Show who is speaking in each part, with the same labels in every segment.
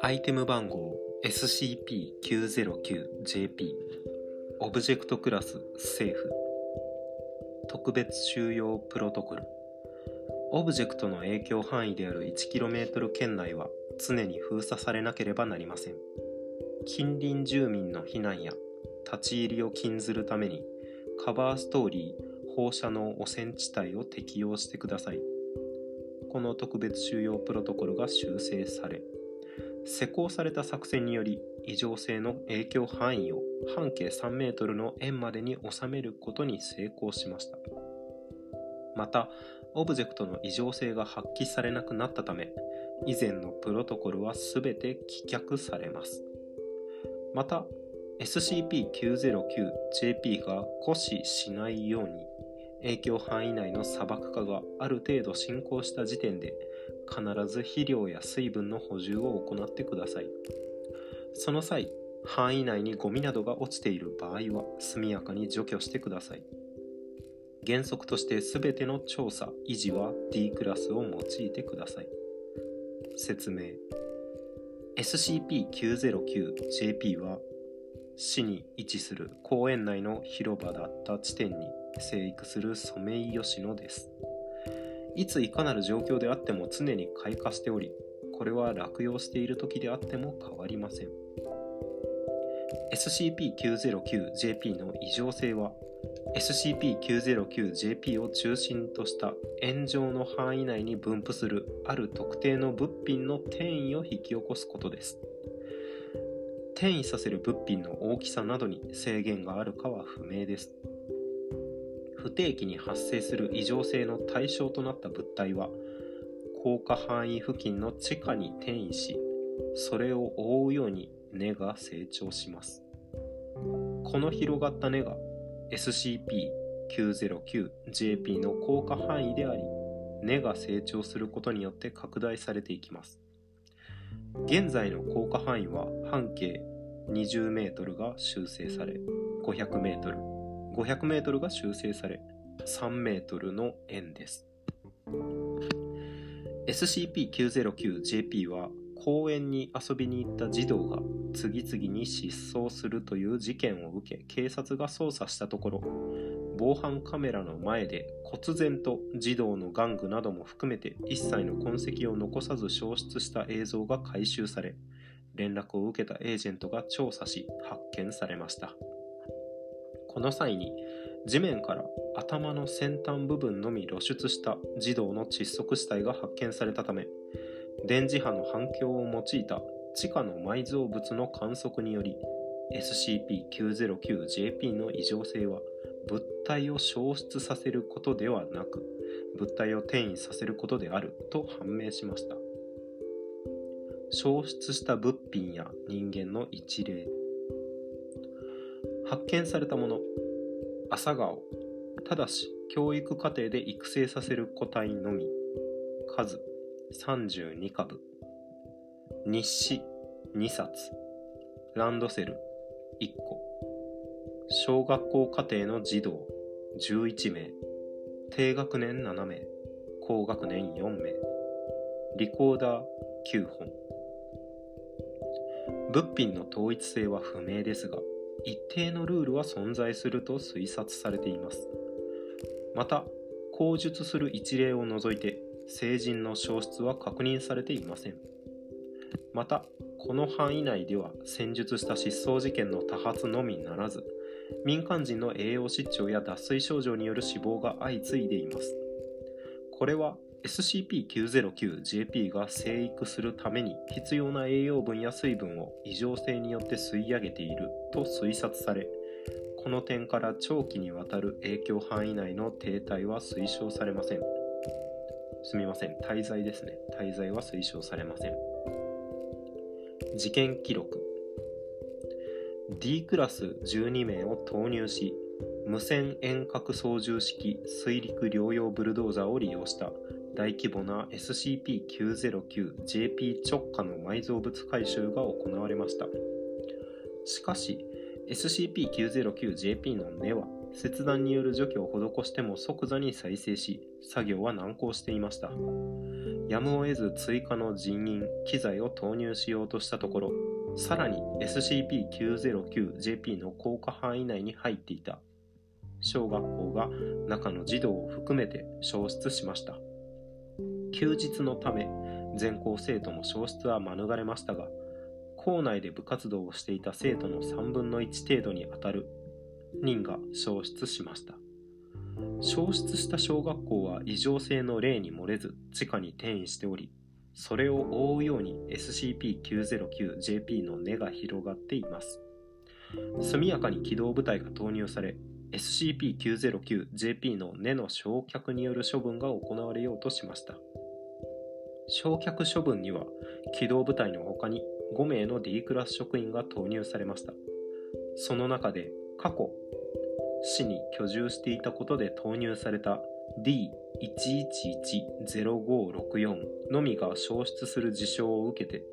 Speaker 1: アイテム番号 SCP-909JP オブジェクトクラス Safe 特別収容プロトコルオブジェクトの影響範囲である 1km 圏内は常に封鎖されなければなりません近隣住民の避難や立ち入りを禁ずるためにカバーストーリー放射能汚染地帯を適用してください。この特別収容プロトコルが修正され施行された作戦により異常性の影響範囲を半径3メートルの円までに収めることに成功しました。またオブジェクトの異常性が発揮されなくなったため以前のプロトコルは全て棄却されます。また SCP-909JP が固視しないように影響範囲内の砂漠化がある程度進行した時点で必ず肥料や水分の補充を行ってください。その際範囲内にゴミなどが落ちている場合は速やかに除去してください。原則として全ての調査維持は D クラスを用いてください。説明。SCP-909JP は市に位置する公園内の広場だった地点に生育するソメイヨシノです。いついかなる状況であっても常に開花しており、これは落葉している時であっても変わりません。SCP-909JP の異常性は SCP-909JP を中心とした円状の範囲内に分布するある特定の物品の転移を引き起こすことです。転移させる物品の大きさなどに制限があるかは不明です。不定期に発生する異常性の対象となった物体は効果範囲付近の地下に転移しそれを覆うように根が成長します。この広がった根が SCP-909JP の効果範囲であり根が成長することによって拡大されていきます。現在の効果範囲は半径20メートルが修正され500メートル。500メートルが修正され3メートルの円です。SCP-909JP は公園に遊びに行った児童が次々に失踪するという事件を受け警察が捜査したところ防犯カメラの前で忽然と児童の玩具なども含めて一切の痕跡を残さず消失した映像が回収され連絡を受けたエージェントが調査し発見されました。この際に地面から頭の先端部分のみ露出した児童の窒息死体が発見されたため電磁波の反響を用いた地下の埋蔵物の観測により SCP-909JP の異常性は物体を消失させることではなく物体を転移させることであると判明しました。消失した物品や人間の一例。発見されたもの朝顔ただし教育課程で育成させる個体のみ数32株。日誌2冊。ランドセル1個。小学校課程の児童11名。低学年7名。高学年4名。リコーダー9本。物品の統一性は不明ですが一定のルールは存在すると推察されていますまた口述する一例を除いて成人の消失は確認されていませんまたこの範囲内では戦術した失踪事件の多発のみならず民間人の栄養失調や脱水症状による死亡が相次いでいます。これは SCP-909JP が生育するために必要な栄養分や水分を異常性によって吸い上げていると推察されこの点から長期にわたる影響範囲内の停滞は推奨されません。すみません。滞在ですね。滞在は推奨されません。事件記録。D クラス12名を投入し無線遠隔操縦式水陸両用ブルドーザーを利用した。大規模な SCP-909JP 直下の埋蔵物回収が行われました。しかし SCP-909JP の根は切断による除去を施しても即座に再生し作業は難航していました。やむを得ず追加の人員機材を投入しようとしたところさらに SCP-909JP の効果範囲内に入っていた小学校が中の児童を含めて消失しました。休日のため全校生徒の消失は免れましたが校内で部活動をしていた生徒の3分の1程度にあたる人が消失しました。消失した小学校は異常性の例に漏れず地下に転移しておりそれを覆うように SCP-909JP の根が広がっています。速やかに機動部隊が投入され SCP-909JP の根の焼却による処分が行われようとしました。焼却処分には機動部隊の他に5名の D クラス職員が投入されました。その中で過去市に居住していたことで投入された D1110564 のみが消失する事象を受けて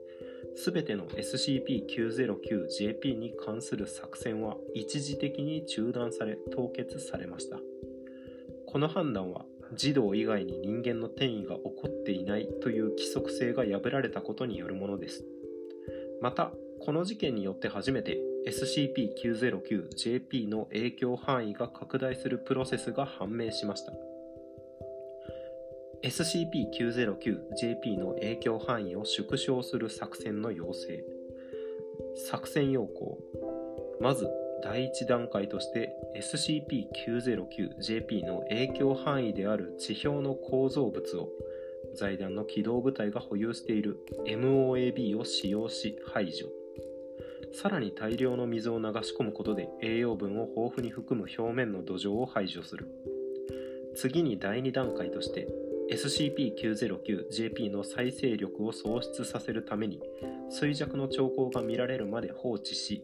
Speaker 1: 全ての SCP-909JP に関する作戦は一時的に中断され凍結されました。この判断は児童以外に人間の転移が起こっていないという規則性が破られたことによるものです。またこの事件によって初めて SCP-909JP の影響範囲が拡大するプロセスが判明しました。SCP-909JP の影響範囲を縮小する作戦の要請。作戦要項。まず第一段階として SCP-909JP の影響範囲である地表の構造物を財団の機動部隊が保有している MOAB を使用し排除。さらに大量の水を流し込むことで栄養分を豊富に含む表面の土壌を排除する。次に第2段階として SCP-909JP の再生力を喪失させるために衰弱の兆候が見られるまで放置し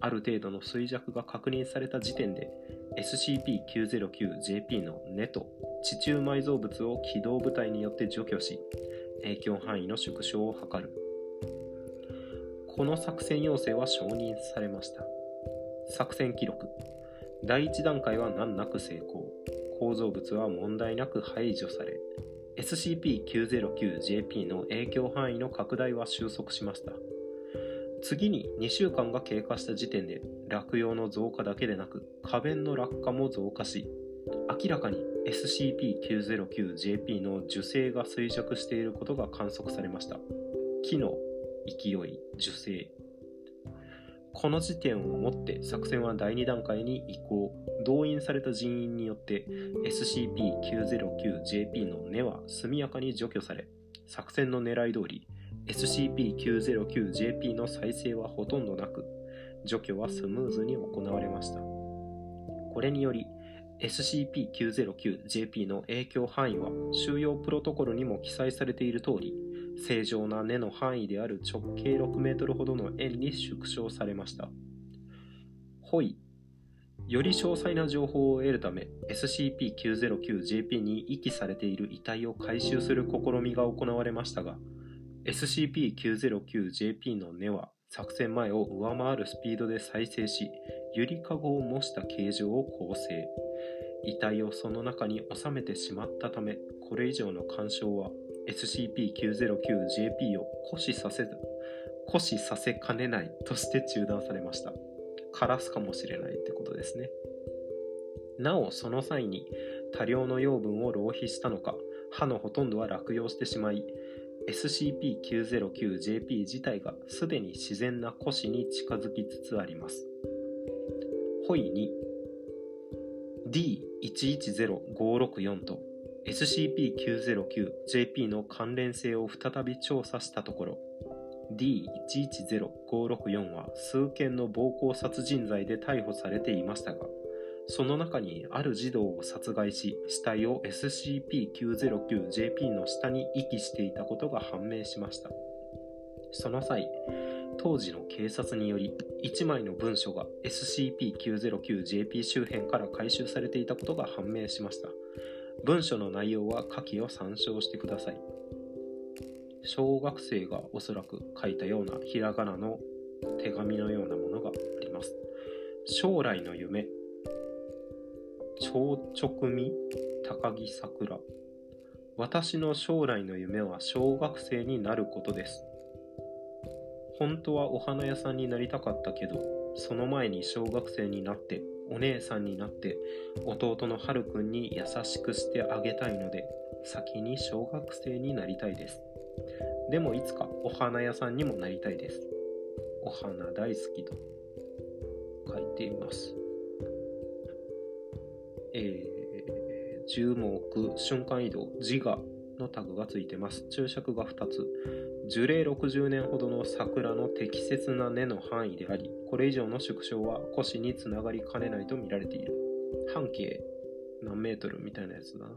Speaker 1: ある程度の衰弱が確認された時点で SCP-909JP の根と地中埋蔵物を機動部隊によって除去し影響範囲の縮小を図る。この作戦要請は承認されました。作戦記録。第1段階は難なく成功。構造物は問題なく排除され SCP-909JP の影響範囲の拡大は収束しました。次に2週間が経過した時点で落葉の増加だけでなく花弁の落下も増加し明らかに SCP-909JP の樹勢が衰弱していることが観測されました。機能勢い受精。この時点をもって作戦は第2段階に移行。動員された人員によって SCP-909JP の根は速やかに除去され作戦の狙い通り SCP-909JP の再生はほとんどなく除去はスムーズに行われましたこれにより SCP-909JP の影響範囲は収容プロトコルにも記載されている通り正常な根の範囲である直径6メートルほどの円に縮小されました。ホイより詳細な情報を得るため SCP-909JP に遺棄されている遺体を回収する試みが行われましたが SCP-909JP の根は作戦前を上回るスピードで再生しゆりかごを模した形状を構成遺体をその中に収めてしまったためこれ以上の干渉は SCP-909JP を固死させず、固死させかねないとして中断されました。枯らすかもしれないってことですね。なお、その際に多量の養分を浪費したのか、歯のほとんどは落葉してしまい、SCP-909JP 自体がすでに自然な古死に近づきつつあります。ホイ2 D110564 と SCP-909JP の関連性を再び調査したところ D110564 は数件の暴行殺人罪で逮捕されていましたがその中にある児童を殺害し死体を SCP-909JP の下に遺棄していたことが判明しましたその際当時の警察により1枚の文書が SCP-909JP 周辺から回収されていたことが判明しました文書の内容は下記を参照してください。小学生がおそらく書いたようなひらがなの手紙のようなものがあります。将来の夢超直味高木さくら私の将来の夢は小学生になることです。本当はお花屋さんになりたかったけどその前に小学生になってお姉さんになって弟のはるくんに優しくしてあげたいので先に小学生になりたいです。でもいつかお花屋さんにもなりたいです。お花大好きと書いています。えー、注目瞬間移動自我のタグがついてます。注釈が2つ。樹齢60年ほどの桜の適切な根の範囲でありこれ以上の縮小は腰につながりかねないと見られている。半径何メートルみたいなやつだな。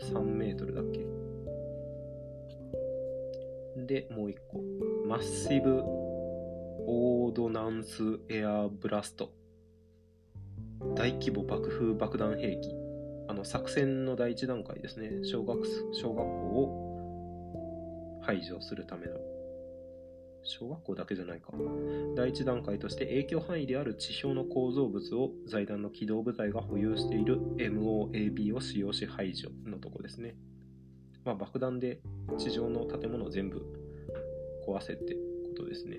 Speaker 1: 3メートルだっけ。でもう一個。マッシブオードナンスエアブラスト。大規模爆風爆弾兵器。あの作戦の第一段階ですね。小学小学校を排除するための。小学校だけじゃないか。第一段階として影響範囲である地表の構造物を財団の機動部隊が保有している MOAB を使用し排除のとこですね。まあ爆弾で地上の建物を全部壊せってことですね。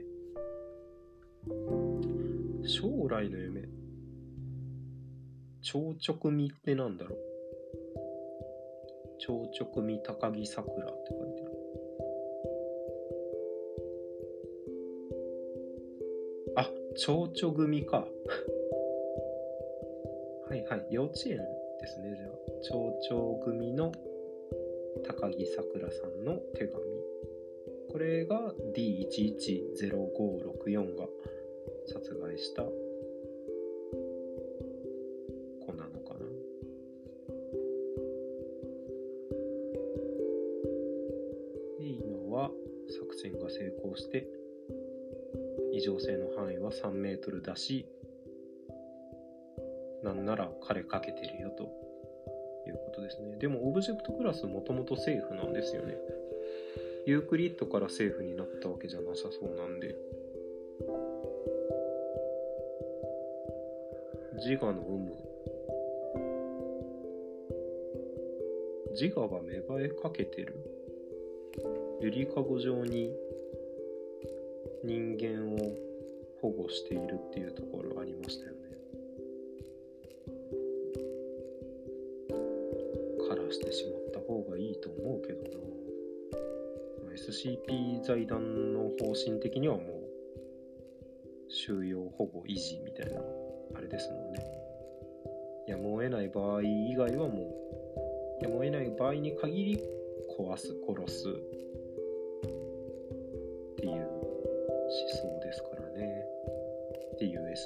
Speaker 1: 将来の夢。超直味ってなんだろう？超直味高木さくらって書いてある。あ、蝶々組か。はいはい、幼稚園ですね、じゃあ。蝶々組の高木さくらさんの手紙。これが D110564 が殺害したは作戦が成功して異常性の範囲は3メートルだしなんなら枯れかけてるよということですね。でもオブジェクトクラスもともとセーフなんですよね。ユークリッドからセーフになったわけじゃなさそうなんで。自我の有無。自我が芽生えかけてる。ゆりかご状に人間を保護しているっていうところありましたよね。からしてしまった方がいいと思うけどな。SCP 財団の方針的にはもう収容保護維持みたいなあれですもんね。やむを得ない場合以外はもうやむを得ない場合に限り壊す殺す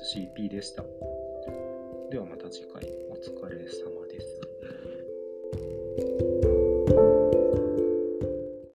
Speaker 1: SCP でした。ではまた次回お疲れ様です。